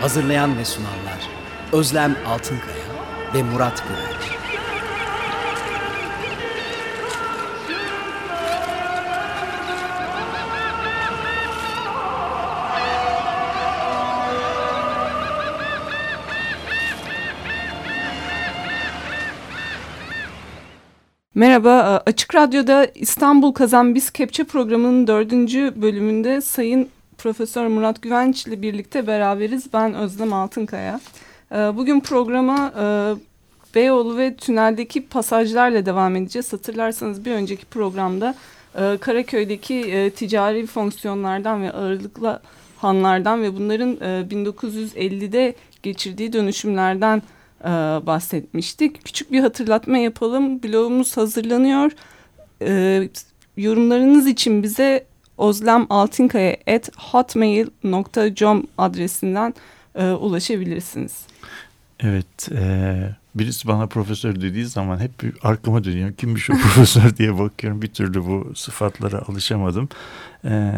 Hazırlayan ve sunanlar Özlem Altınkaya ve Murat Güvenç. Merhaba, Açık Radyo'da İstanbul Kazan Biz Kepçe programının dördüncü bölümünde Sayın Profesör Murat Güvenç ile birlikte beraberiz. Ben Özlem Altınkaya. E, Bugün programa e, Beyoğlu ve tüneldeki pasajlarla devam edeceğiz. Hatırlarsanız bir önceki programda e, Karaköy'deki e, ticari fonksiyonlardan ve ağırlıklı hanlardan ve bunların e, 1950'de geçirdiği dönüşümlerden bahsetmiştik. Küçük bir hatırlatma yapalım. Blogumuz hazırlanıyor. Yorumlarınız için bize ozlemaltinkaya.hotmail.com adresinden e, ulaşabilirsiniz. Evet, e, birisi bana profesör dediği zaman hep bir arkama dönüyorum. Kimmiş o profesör diye bakıyorum. Bir türlü bu sıfatlara alışamadım. E,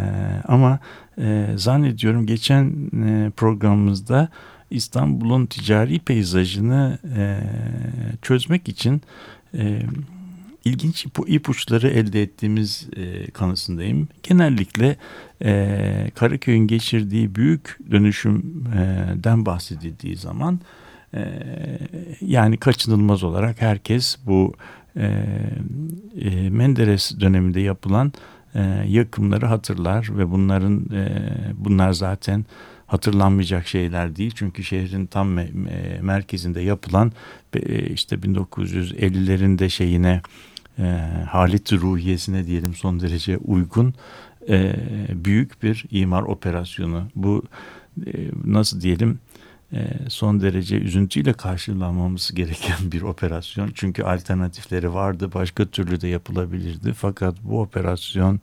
ama e, zannediyorum geçen e, programımızda İstanbul'un ticari peyzajını e, çözmek için e, ilginç ipu, ipuçları elde ettiğimiz e, kanısındayım. Genellikle e, Karaköy'ün geçirdiği büyük dönüşümden bahsedildiği zaman e, yani kaçınılmaz olarak herkes bu e, e, Menderes döneminde yapılan e, yakımları hatırlar ve bunların e, bunlar zaten hatırlanmayacak şeyler değil. Çünkü şehrin tam me me merkezinde yapılan e, işte 1950'lerinde şeyine e, halit ruhiyesine diyelim son derece uygun e, büyük bir imar operasyonu. Bu e, nasıl diyelim e, son derece üzüntüyle karşılanmamız gereken bir operasyon. Çünkü alternatifleri vardı, başka türlü de yapılabilirdi. Fakat bu operasyon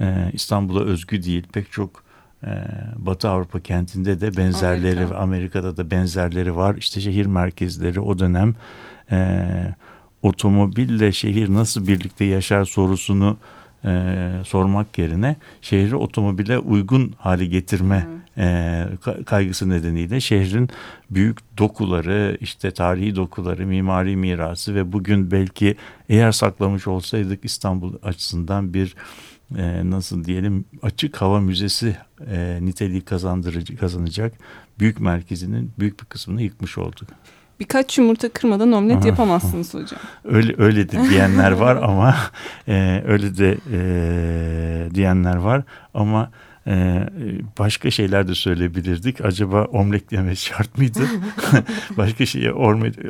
e, İstanbul'a özgü değil. Pek çok e, Batı Avrupa kentinde de benzerleri, Amerika. Amerika'da da benzerleri var. İşte şehir merkezleri o dönem otomobille şehir nasıl birlikte yaşar sorusunu e, sormak yerine şehri otomobile uygun hale getirme e, kaygısı nedeniyle şehrin büyük dokuları, işte tarihi dokuları, mimari mirası ve bugün belki eğer saklamış olsaydık İstanbul açısından bir e, nasıl diyelim açık hava müzesi e, niteliği kazandırıcı kazanacak büyük merkezinin büyük bir kısmını yıkmış olduk. Birkaç yumurta kırmadan omlet yapamazsınız hocam. Öyle öyledir diyenler var ama e, öyle de e, diyenler var ama e, başka şeyler de söyleyebilirdik. Acaba omlet yemek şart mıydı? başka şeye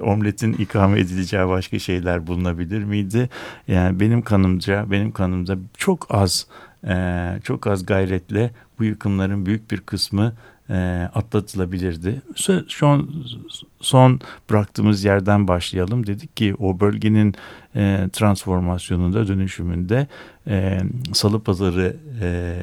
omletin ikame edileceği başka şeyler bulunabilir miydi? Yani benim kanımca, benim kanımda çok az e, çok az gayretle bu yıkımların büyük bir kısmı e, atlatılabilirdi. Son, son bıraktığımız yerden başlayalım. Dedik ki o bölgenin e, transformasyonunda, dönüşümünde e, Salı Pazarı e,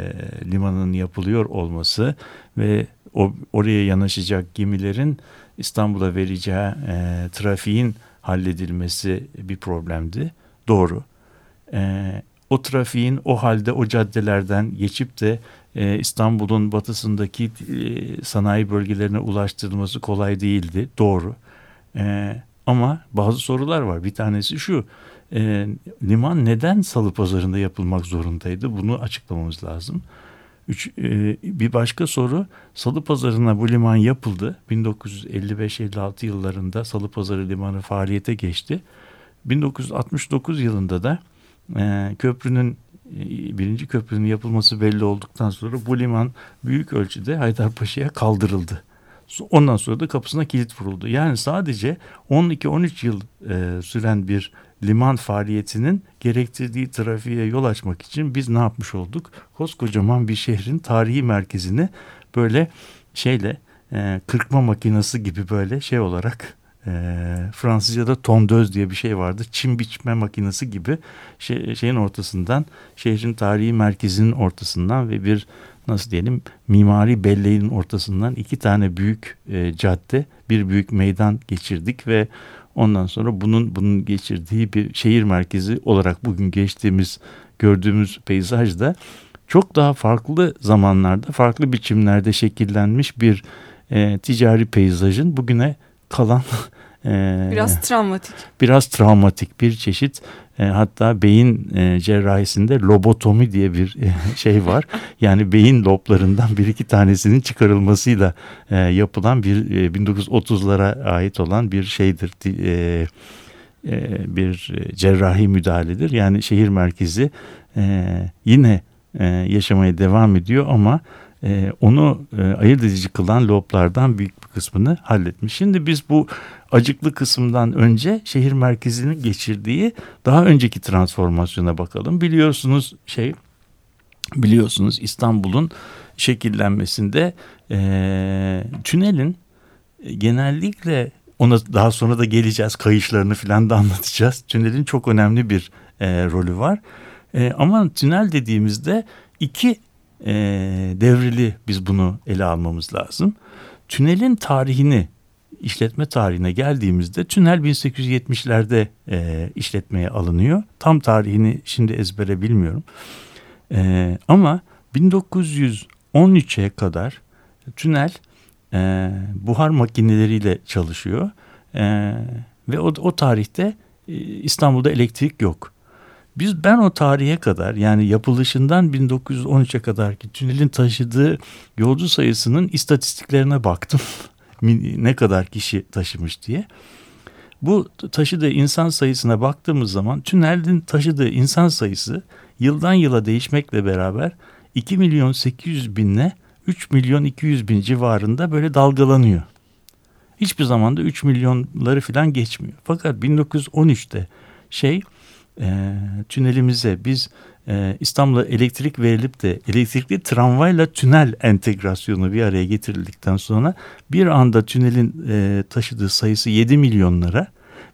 limanının yapılıyor olması ve o, oraya yanaşacak gemilerin İstanbul'a vereceği e, trafiğin halledilmesi bir problemdi. Doğru. E, o trafiğin o halde o caddelerden geçip de e, İstanbul'un batısındaki e, sanayi bölgelerine ulaştırılması kolay değildi. Doğru. E, ama bazı sorular var. Bir tanesi şu. Liman neden salı pazarında yapılmak zorundaydı? Bunu açıklamamız lazım. Üç, bir başka soru Salı Pazarı'na bu liman yapıldı. 1955-56 yıllarında Salı Pazarı Limanı faaliyete geçti. 1969 yılında da e, köprünün birinci köprünün yapılması belli olduktan sonra bu liman büyük ölçüde Haydarpaşa'ya kaldırıldı. Ondan sonra da kapısına kilit vuruldu. Yani sadece 12-13 yıl e, süren bir liman faaliyetinin gerektirdiği trafiğe yol açmak için biz ne yapmış olduk? Koskocaman bir şehrin tarihi merkezini böyle şeyle e, kırkma makinesi gibi böyle şey olarak e, Fransızca'da tondöz diye bir şey vardı. Çim biçme makinesi gibi şey, şeyin ortasından şehrin tarihi merkezinin ortasından ve bir nasıl diyelim mimari belleğin ortasından iki tane büyük e, cadde bir büyük meydan geçirdik ve ondan sonra bunun bunun geçirdiği bir şehir merkezi olarak bugün geçtiğimiz gördüğümüz peyzajda çok daha farklı zamanlarda farklı biçimlerde şekillenmiş bir e, ticari peyzajın bugüne kalan e, biraz travmatik. biraz travmatik bir çeşit. E, hatta beyin e, cerrahisinde lobotomi diye bir e, şey var. Yani beyin loblarından bir iki tanesinin çıkarılmasıyla e, yapılan bir e, 1930'lara ait olan bir şeydir e, e, bir cerrahi müdahaledir. Yani şehir merkezi e, yine e, yaşamaya devam ediyor ama e, onu e, ayırt edici kılan loblardan bir kısmını halletmiş. Şimdi biz bu acıklı kısımdan önce şehir merkezinin geçirdiği daha önceki transformasyona bakalım. Biliyorsunuz şey biliyorsunuz İstanbul'un şekillenmesinde e, tünelin genellikle ona daha sonra da geleceğiz kayışlarını falan da anlatacağız. Tünelin çok önemli bir e, rolü var. E, ama tünel dediğimizde iki e, devrili biz bunu ele almamız lazım. Tünelin tarihini işletme tarihine geldiğimizde tünel 1870'lerde e, işletmeye alınıyor. Tam tarihini şimdi ezbere bilmiyorum. E, ama 1913'e kadar tünel e, buhar makineleriyle çalışıyor. E, ve o, o tarihte e, İstanbul'da elektrik yok. Biz ben o tarihe kadar yani yapılışından 1913'e kadar ki tünelin taşıdığı yolcu sayısının istatistiklerine baktım. ne kadar kişi taşımış diye. Bu taşıdığı insan sayısına baktığımız zaman tünelin taşıdığı insan sayısı yıldan yıla değişmekle beraber 2 milyon 800 binle 3 milyon 200 bin civarında böyle dalgalanıyor. Hiçbir zaman da 3 milyonları falan geçmiyor. Fakat 1913'te şey e, tünelimize biz e, İstanbul'a elektrik verilip de elektrikli tramvayla tünel entegrasyonu bir araya getirildikten sonra bir anda tünelin e, taşıdığı sayısı 7 milyonlara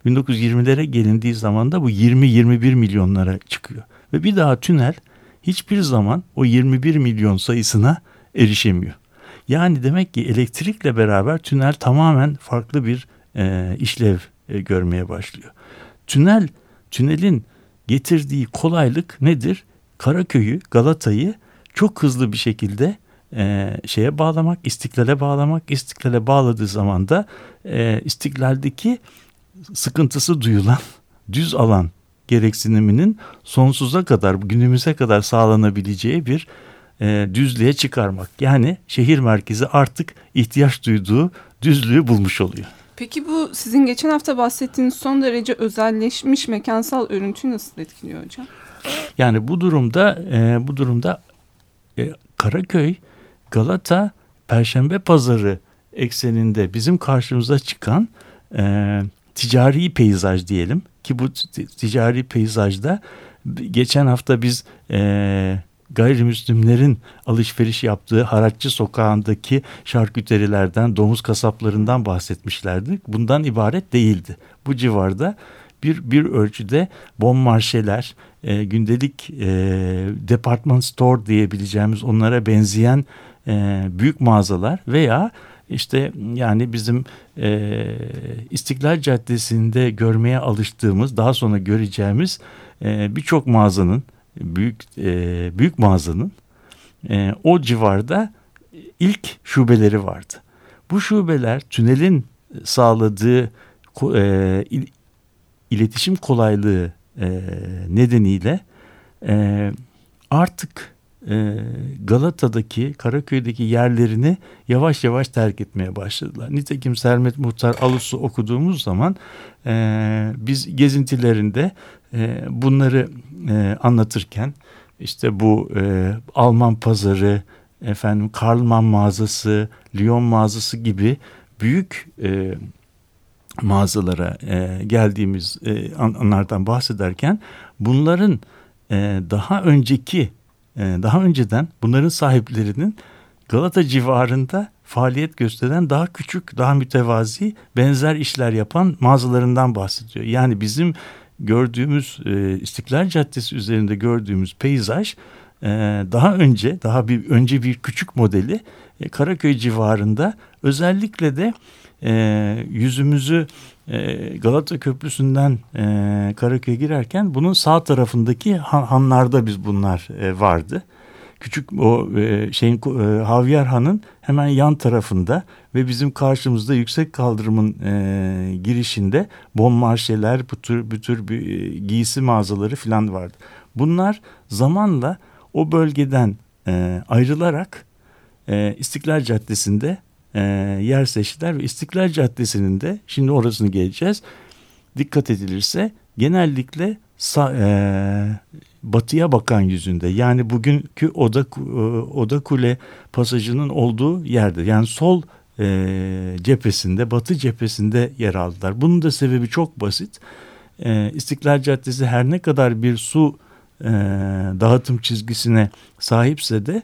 1920'lere gelindiği zaman da bu 20-21 milyonlara çıkıyor. Ve bir daha tünel hiçbir zaman o 21 milyon sayısına erişemiyor. Yani demek ki elektrikle beraber tünel tamamen farklı bir e, işlev e, görmeye başlıyor. Tünel, tünelin getirdiği kolaylık nedir? Karaköy'ü, Galata'yı çok hızlı bir şekilde e, şeye bağlamak, istiklale bağlamak, istiklale bağladığı zaman da e, istiklaldeki sıkıntısı duyulan düz alan gereksiniminin sonsuza kadar, günümüze kadar sağlanabileceği bir e, düzlüğe çıkarmak. Yani şehir merkezi artık ihtiyaç duyduğu düzlüğü bulmuş oluyor. Peki bu sizin geçen hafta bahsettiğiniz son derece özelleşmiş mekansal örüntüyü nasıl etkiliyor hocam? Yani bu durumda e, bu durumda e, Karaköy, Galata, Perşembe Pazarı ekseninde bizim karşımıza çıkan e, ticari peyzaj diyelim ki bu ticari peyzajda geçen hafta biz e, gayrimüslimlerin alışveriş yaptığı Haratçı sokağındaki şarküterilerden, domuz kasaplarından bahsetmişlerdi. Bundan ibaret değildi. Bu civarda bir bir ölçüde bon marşeler, e, gündelik e, departman store diyebileceğimiz onlara benzeyen e, büyük mağazalar veya işte yani bizim e, İstiklal Caddesi'nde görmeye alıştığımız daha sonra göreceğimiz e, birçok mağazanın büyük e, büyük mağazanın e, o civarda ilk şubeleri vardı. Bu şubeler tünelin sağladığı e, il, iletişim kolaylığı e, nedeniyle e, artık e, Galata'daki, Karaköy'deki yerlerini yavaş yavaş terk etmeye başladılar. Nitekim Sermet Muhtar Alus'u okuduğumuz zaman e, biz gezintilerinde e, bunları e, anlatırken işte bu e, Alman pazarı, efendim Karlman mağazası, Lyon mağazası gibi büyük mağazalara geldiğimiz e, anlardan bahsederken bunların daha önceki daha önceden bunların sahiplerinin Galata civarında faaliyet gösteren daha küçük, daha mütevazi benzer işler yapan mağazalarından bahsediyor. Yani bizim gördüğümüz e, İstiklal Caddesi üzerinde gördüğümüz peyzaj e, daha önce, daha bir önce bir küçük modeli e, Karaköy civarında özellikle de e, yüzümüzü e, Galata Köprüsü'nden e, Karaköy'e girerken bunun sağ tarafındaki han, hanlarda biz bunlar e, vardı. Küçük o e, şeyin e, Havyar Han'ın hemen yan tarafında ve bizim karşımızda yüksek kaldırımın e, girişinde bon marşeler, bu tür, bu tür bir, e, giysi mağazaları falan vardı. Bunlar zamanla o bölgeden ayrılarak İstiklal Caddesi'nde yer seçtiler ve İstiklal Caddesi'nin de şimdi orasını geleceğiz. Dikkat edilirse genellikle sa, batıya bakan yüzünde yani bugünkü Oda, e, Oda Kule pasajının olduğu yerde yani sol e, cephesinde batı cephesinde yer aldılar. Bunun da sebebi çok basit. E, İstiklal Caddesi her ne kadar bir su e, dağıtım çizgisine sahipse de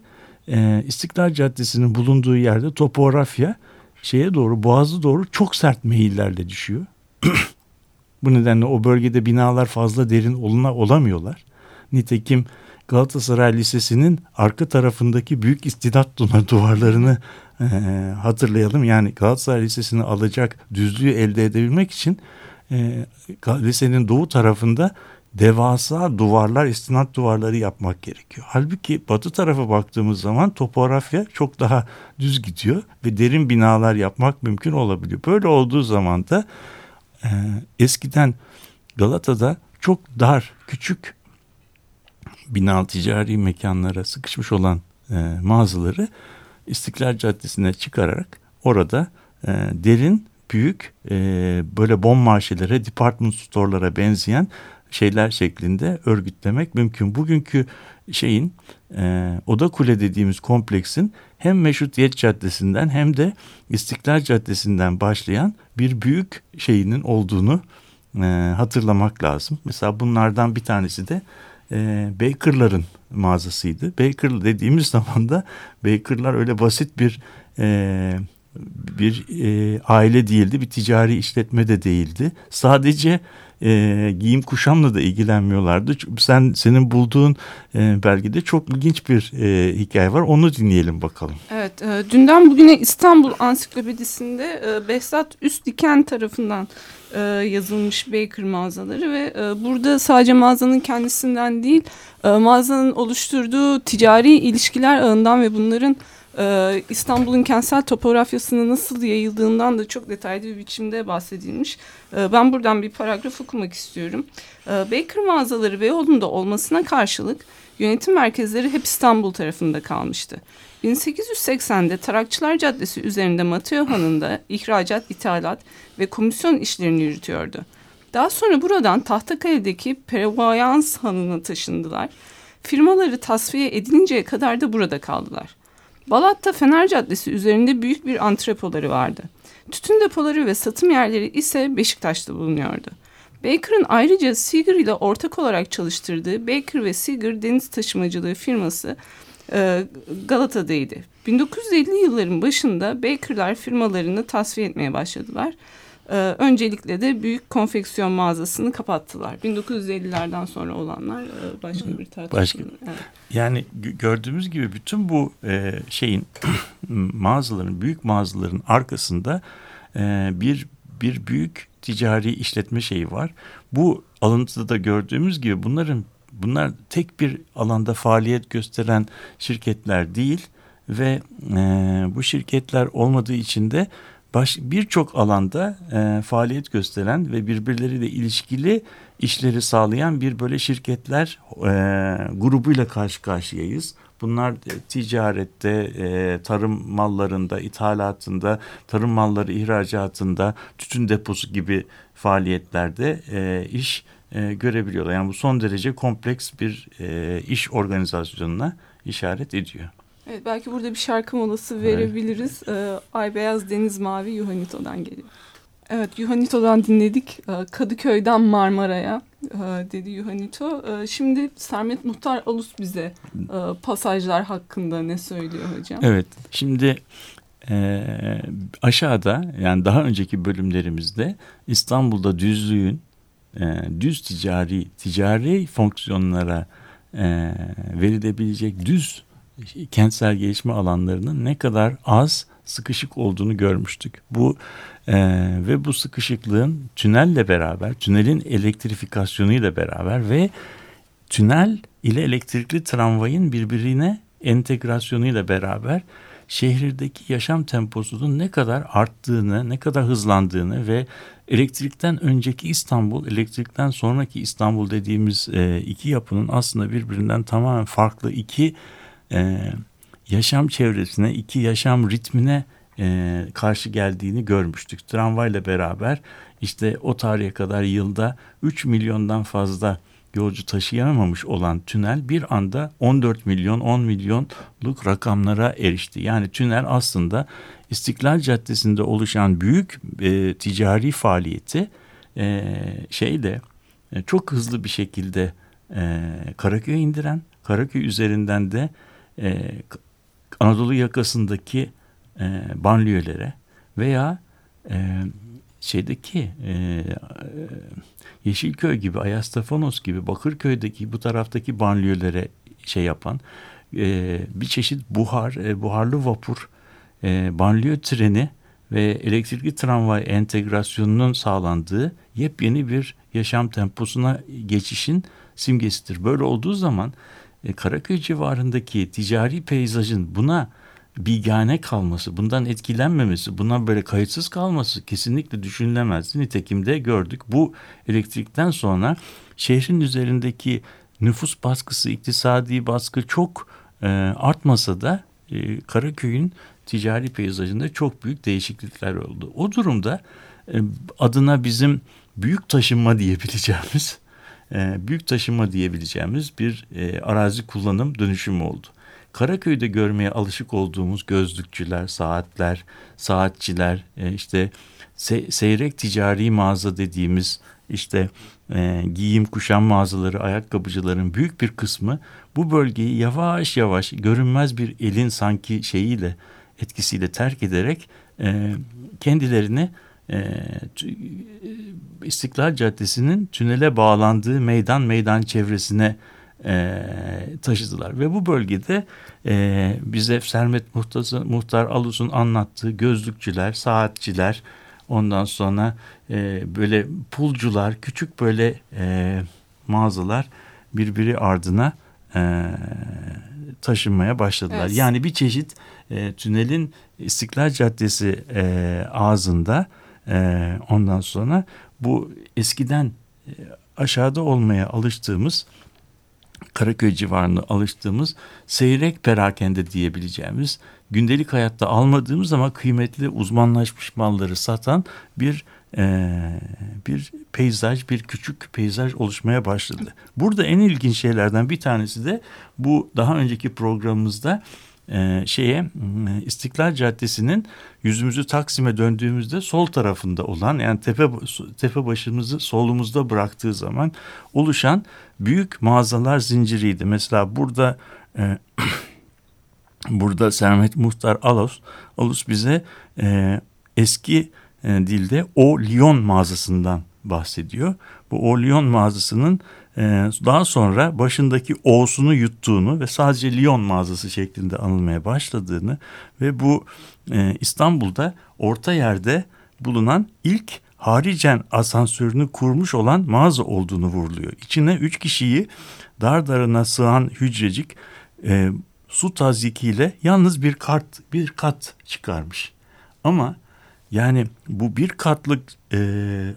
e, İstiklal Caddesi'nin bulunduğu yerde topografya şeye doğru boğazı doğru çok sert meyillerle düşüyor. Bu nedenle o bölgede binalar fazla derin oluna olamıyorlar. Nitekim Galatasaray Lisesi'nin arka tarafındaki büyük istidat duvarlarını e, hatırlayalım. Yani Galatasaray Lisesi'ni alacak düzlüğü elde edebilmek için e, lisenin doğu tarafında devasa duvarlar, istinat duvarları yapmak gerekiyor. Halbuki batı tarafa baktığımız zaman topografya çok daha düz gidiyor ve derin binalar yapmak mümkün olabiliyor. Böyle olduğu zaman da e, eskiden Galata'da çok dar, küçük bina ticari mekanlara sıkışmış olan e, mağazaları İstiklal Caddesi'ne çıkararak orada e, derin, büyük e, böyle bon marşelere, department store'lara benzeyen şeyler şeklinde örgütlemek mümkün. Bugünkü şeyin e, Oda Kule dediğimiz kompleksin hem Meşrutiyet Caddesi'nden hem de İstiklal Caddesi'nden başlayan bir büyük şeyinin olduğunu e, hatırlamak lazım. Mesela bunlardan bir tanesi de e, Baker'ların mağazasıydı. Baker dediğimiz zaman da Baker'lar öyle basit bir e, bir e, aile değildi, bir ticari işletme de değildi. Sadece e, giyim kuşamla da ilgilenmiyorlardı. Sen senin bulduğun e, belgede çok ilginç bir e, hikaye var. Onu dinleyelim bakalım. Evet, e, dünden bugüne İstanbul Ansiklopedisi'nde e, Behzat Üstdiken tarafından e, yazılmış Baker mağazaları ve e, burada sadece mağazanın kendisinden değil, e, mağazanın oluşturduğu ticari ilişkiler ağından ve bunların e, İstanbul'un kentsel topografyasını nasıl yayıldığından da çok detaylı bir biçimde bahsedilmiş. E, ben buradan bir paragraf okumak istiyorum. E, Baker mağazaları Beyoğlu'nda olmasına karşılık yönetim merkezleri hep İstanbul tarafında kalmıştı. 1880'de Tarakçılar Caddesi üzerinde Mateo Hanı'nda ihracat, ithalat ve komisyon işlerini yürütüyordu. Daha sonra buradan Tahtakale'deki Prevoyans Hanı'na taşındılar. Firmaları tasfiye edilinceye kadar da burada kaldılar. Balat'ta Fener Caddesi üzerinde büyük bir antrepoları vardı. Tütün depoları ve satım yerleri ise Beşiktaş'ta bulunuyordu. Baker'ın ayrıca Seeger ile ortak olarak çalıştırdığı Baker ve Seeger deniz taşımacılığı firması e, Galata'daydı. 1950 yılların başında Baker'lar firmalarını tasfiye etmeye başladılar. Ee, öncelikle de büyük konfeksiyon mağazasını kapattılar. 1950'lerden sonra olanlar e, başka bir tartışma. Başka. Evet. Yani gördüğümüz gibi bütün bu e, şeyin mağazaların, büyük mağazaların arkasında e, bir bir büyük ticari işletme şeyi var. Bu alıntıda da gördüğümüz gibi bunların bunlar tek bir alanda faaliyet gösteren şirketler değil ve e, bu şirketler olmadığı için de birçok alanda e, faaliyet gösteren ve birbirleriyle ilişkili işleri sağlayan bir böyle şirketler e, grubuyla karşı karşıyayız. Bunlar e, ticarette, e, tarım mallarında, ithalatında, tarım malları ihracatında, tütün deposu gibi faaliyetlerde e, iş e, görebiliyorlar. Yani bu son derece kompleks bir e, iş organizasyonuna işaret ediyor. Evet, belki burada bir şarkı molası verebiliriz. Ee, Ay Beyaz Deniz Mavi Yuhanito'dan geliyor. Evet, Yuhanito'dan dinledik. Ee, Kadıköy'den Marmara'ya e, dedi Yuhanito. Ee, Şimdi Sermet Muhtar Alus bize e, pasajlar hakkında ne söylüyor hocam? Evet, şimdi e, aşağıda yani daha önceki bölümlerimizde İstanbul'da düzlüğün e, düz ticari ticari fonksiyonlara e, verilebilecek düz kentsel gelişme alanlarının ne kadar az sıkışık olduğunu görmüştük. Bu e, ve bu sıkışıklığın tünelle beraber, tünelin elektrifikasyonuyla beraber ve tünel ile elektrikli tramvayın birbirine entegrasyonuyla beraber şehirdeki yaşam temposunun ne kadar arttığını, ne kadar hızlandığını ve elektrikten önceki İstanbul, elektrikten sonraki İstanbul dediğimiz e, iki yapının aslında birbirinden tamamen farklı iki e, yaşam çevresine, iki yaşam ritmine e, karşı geldiğini görmüştük. Tramvayla beraber işte o tarihe kadar yılda 3 milyondan fazla yolcu taşıyamamış olan tünel bir anda 14 milyon 10 milyonluk rakamlara erişti. Yani tünel aslında İstiklal Caddesi'nde oluşan büyük e, ticari faaliyeti e, şeyle e, çok hızlı bir şekilde e, Karaköy'e indiren, Karaköy üzerinden de e, Anadolu yakasındaki e, banliyölere veya e, şeydeki e, Yeşilköy gibi, Ayastafonos gibi, Bakırköy'deki bu taraftaki banliyölere şey yapan e, bir çeşit buhar, e, buharlı vapur, e, banliyö treni ve elektrikli tramvay entegrasyonunun sağlandığı yepyeni bir yaşam temposuna geçişin simgesidir. Böyle olduğu zaman e, Karaköy civarındaki ticari peyzajın buna bigane kalması, bundan etkilenmemesi, bundan böyle kayıtsız kalması kesinlikle düşünülemezdi. Nitekim de gördük. Bu elektrikten sonra şehrin üzerindeki nüfus baskısı, iktisadi baskı çok e, artmasa da e, Karaköy'ün ticari peyzajında çok büyük değişiklikler oldu. O durumda e, adına bizim büyük taşınma diyebileceğimiz, e, büyük taşınma diyebileceğimiz bir e, arazi kullanım dönüşümü oldu. Karaköy'de görmeye alışık olduğumuz gözlükçüler, saatler, saatçiler, e, işte se seyrek ticari mağaza dediğimiz işte e, giyim kuşam mağazaları, ayakkabıcıların büyük bir kısmı bu bölgeyi yavaş yavaş görünmez bir elin sanki şeyiyle etkisiyle terk ederek e, kendilerini e, İstiklal Caddesi'nin tünele bağlandığı meydan meydan çevresine e, taşıdılar. Ve bu bölgede e, bize Sermet Muhtar, Muhtar Alus'un anlattığı gözlükçüler, saatçiler, ondan sonra e, böyle pulcular, küçük böyle e, mağazalar birbiri ardına e, taşınmaya başladılar. Evet. Yani bir çeşit e, tünelin İstiklal Caddesi e, ağzında e, ondan sonra bu eskiden e, aşağıda olmaya alıştığımız Karaköy civarında alıştığımız seyrek perakende diyebileceğimiz gündelik hayatta almadığımız ama kıymetli uzmanlaşmış malları satan bir e, bir peyzaj, bir küçük peyzaj oluşmaya başladı. Burada en ilginç şeylerden bir tanesi de bu daha önceki programımızda e, şeye İstiklal Caddesi'nin yüzümüzü Taksim'e döndüğümüzde sol tarafında olan yani tepe tepe başımızı solumuzda bıraktığı zaman oluşan büyük mağazalar zinciriydi. Mesela burada e, burada Sermet Muhtar Alos Alos bize e, eski e, dilde O Lyon mağazasından bahsediyor. Bu O Lyon mağazasının daha sonra başındaki O'sunu yuttuğunu ve sadece Lyon mağazası şeklinde anılmaya başladığını ve bu e, İstanbul'da orta yerde bulunan ilk haricen asansörünü kurmuş olan mağaza olduğunu vuruluyor. İçine üç kişiyi dar darına sığan hücrecik e, su tazikiyle yalnız bir kart bir kat çıkarmış. Ama yani bu bir katlık e,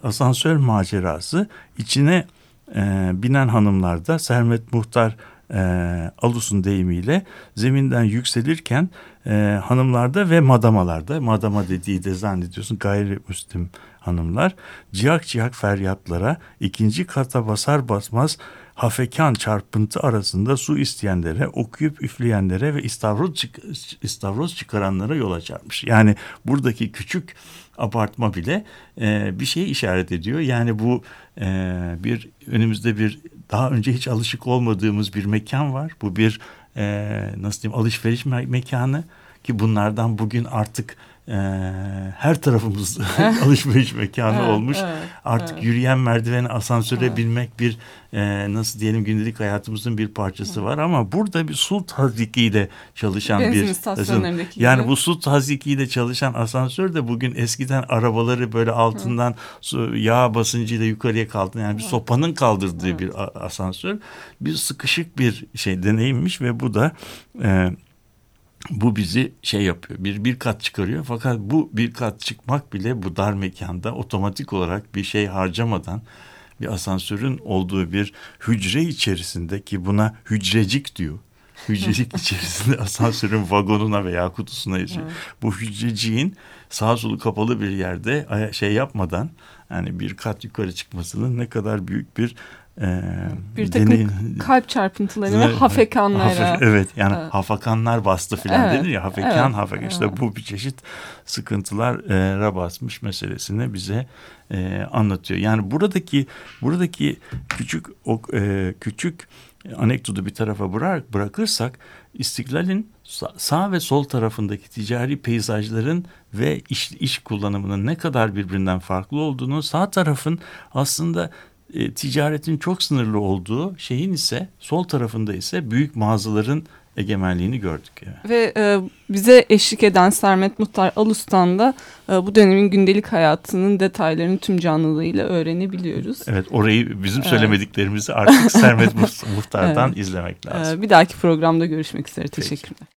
asansör macerası içine e, binen hanımlar da Sermet Muhtar e, Alus'un deyimiyle zeminden yükselirken e, hanımlarda ve madamalarda madama dediği de zannediyorsun gayrimüslim hanımlar ciyak ciyak feryatlara ikinci kata basar basmaz hafekan çarpıntı arasında su isteyenlere, okuyup üfleyenlere ve istavroz, çık istavroz çıkaranlara yol açarmış. Yani buradaki küçük abartma bile e, bir şeyi işaret ediyor. Yani bu e, bir önümüzde bir daha önce hiç alışık olmadığımız bir mekan var. Bu bir e, nasıl diyeyim alışveriş me mekanı ki bunlardan bugün artık e, her tarafımız alışveriş mekanı evet, olmuş. Evet, Artık evet. yürüyen merdiveni asansöre evet. binmek bir e, nasıl diyelim gündelik hayatımızın bir parçası evet. var ama burada bir su tazikiyle çalışan Benzin bir yani gibi. bu su tazikiyle çalışan asansör de bugün eskiden arabaları böyle altından evet. su, yağ basıncıyla yukarıya kaldı yani bir evet. sopanın kaldırdığı evet. bir asansör bir sıkışık bir şey deneyimmiş ve bu da e, bu bizi şey yapıyor bir bir kat çıkarıyor fakat bu bir kat çıkmak bile bu dar mekanda otomatik olarak bir şey harcamadan bir asansörün olduğu bir hücre içerisinde ki buna hücrecik diyor. Hücrecik içerisinde asansörün vagonuna veya kutusuna. Evet. Bu hücreciğin sağ solu kapalı bir yerde şey yapmadan yani bir kat yukarı çıkmasının ne kadar büyük bir e, bir takım deney... kalp çarpıntıları ve hafekanlara. Hafif, evet yani evet. hafakanlar bastı filan evet. denir ya hafekan evet. hafekan işte evet. bu bir çeşit sıkıntılara basmış meselesini bize e, anlatıyor. Yani buradaki buradaki küçük o, e, küçük anekdotu bir tarafa bırak, bırakırsak İstiklal'in sağ ve sol tarafındaki ticari peyzajların ve iş, iş kullanımının ne kadar birbirinden farklı olduğunu sağ tarafın aslında e, ticaretin çok sınırlı olduğu şeyin ise sol tarafında ise büyük mağazaların egemenliğini gördük. Yani. Ve e, bize eşlik eden Sermet Muhtar Alus'tan da e, bu dönemin gündelik hayatının detaylarını tüm canlılığıyla öğrenebiliyoruz. Evet orayı bizim evet. söylemediklerimizi artık Sermet Muhtar'dan evet. izlemek lazım. E, bir dahaki programda görüşmek üzere. Teşekkürler.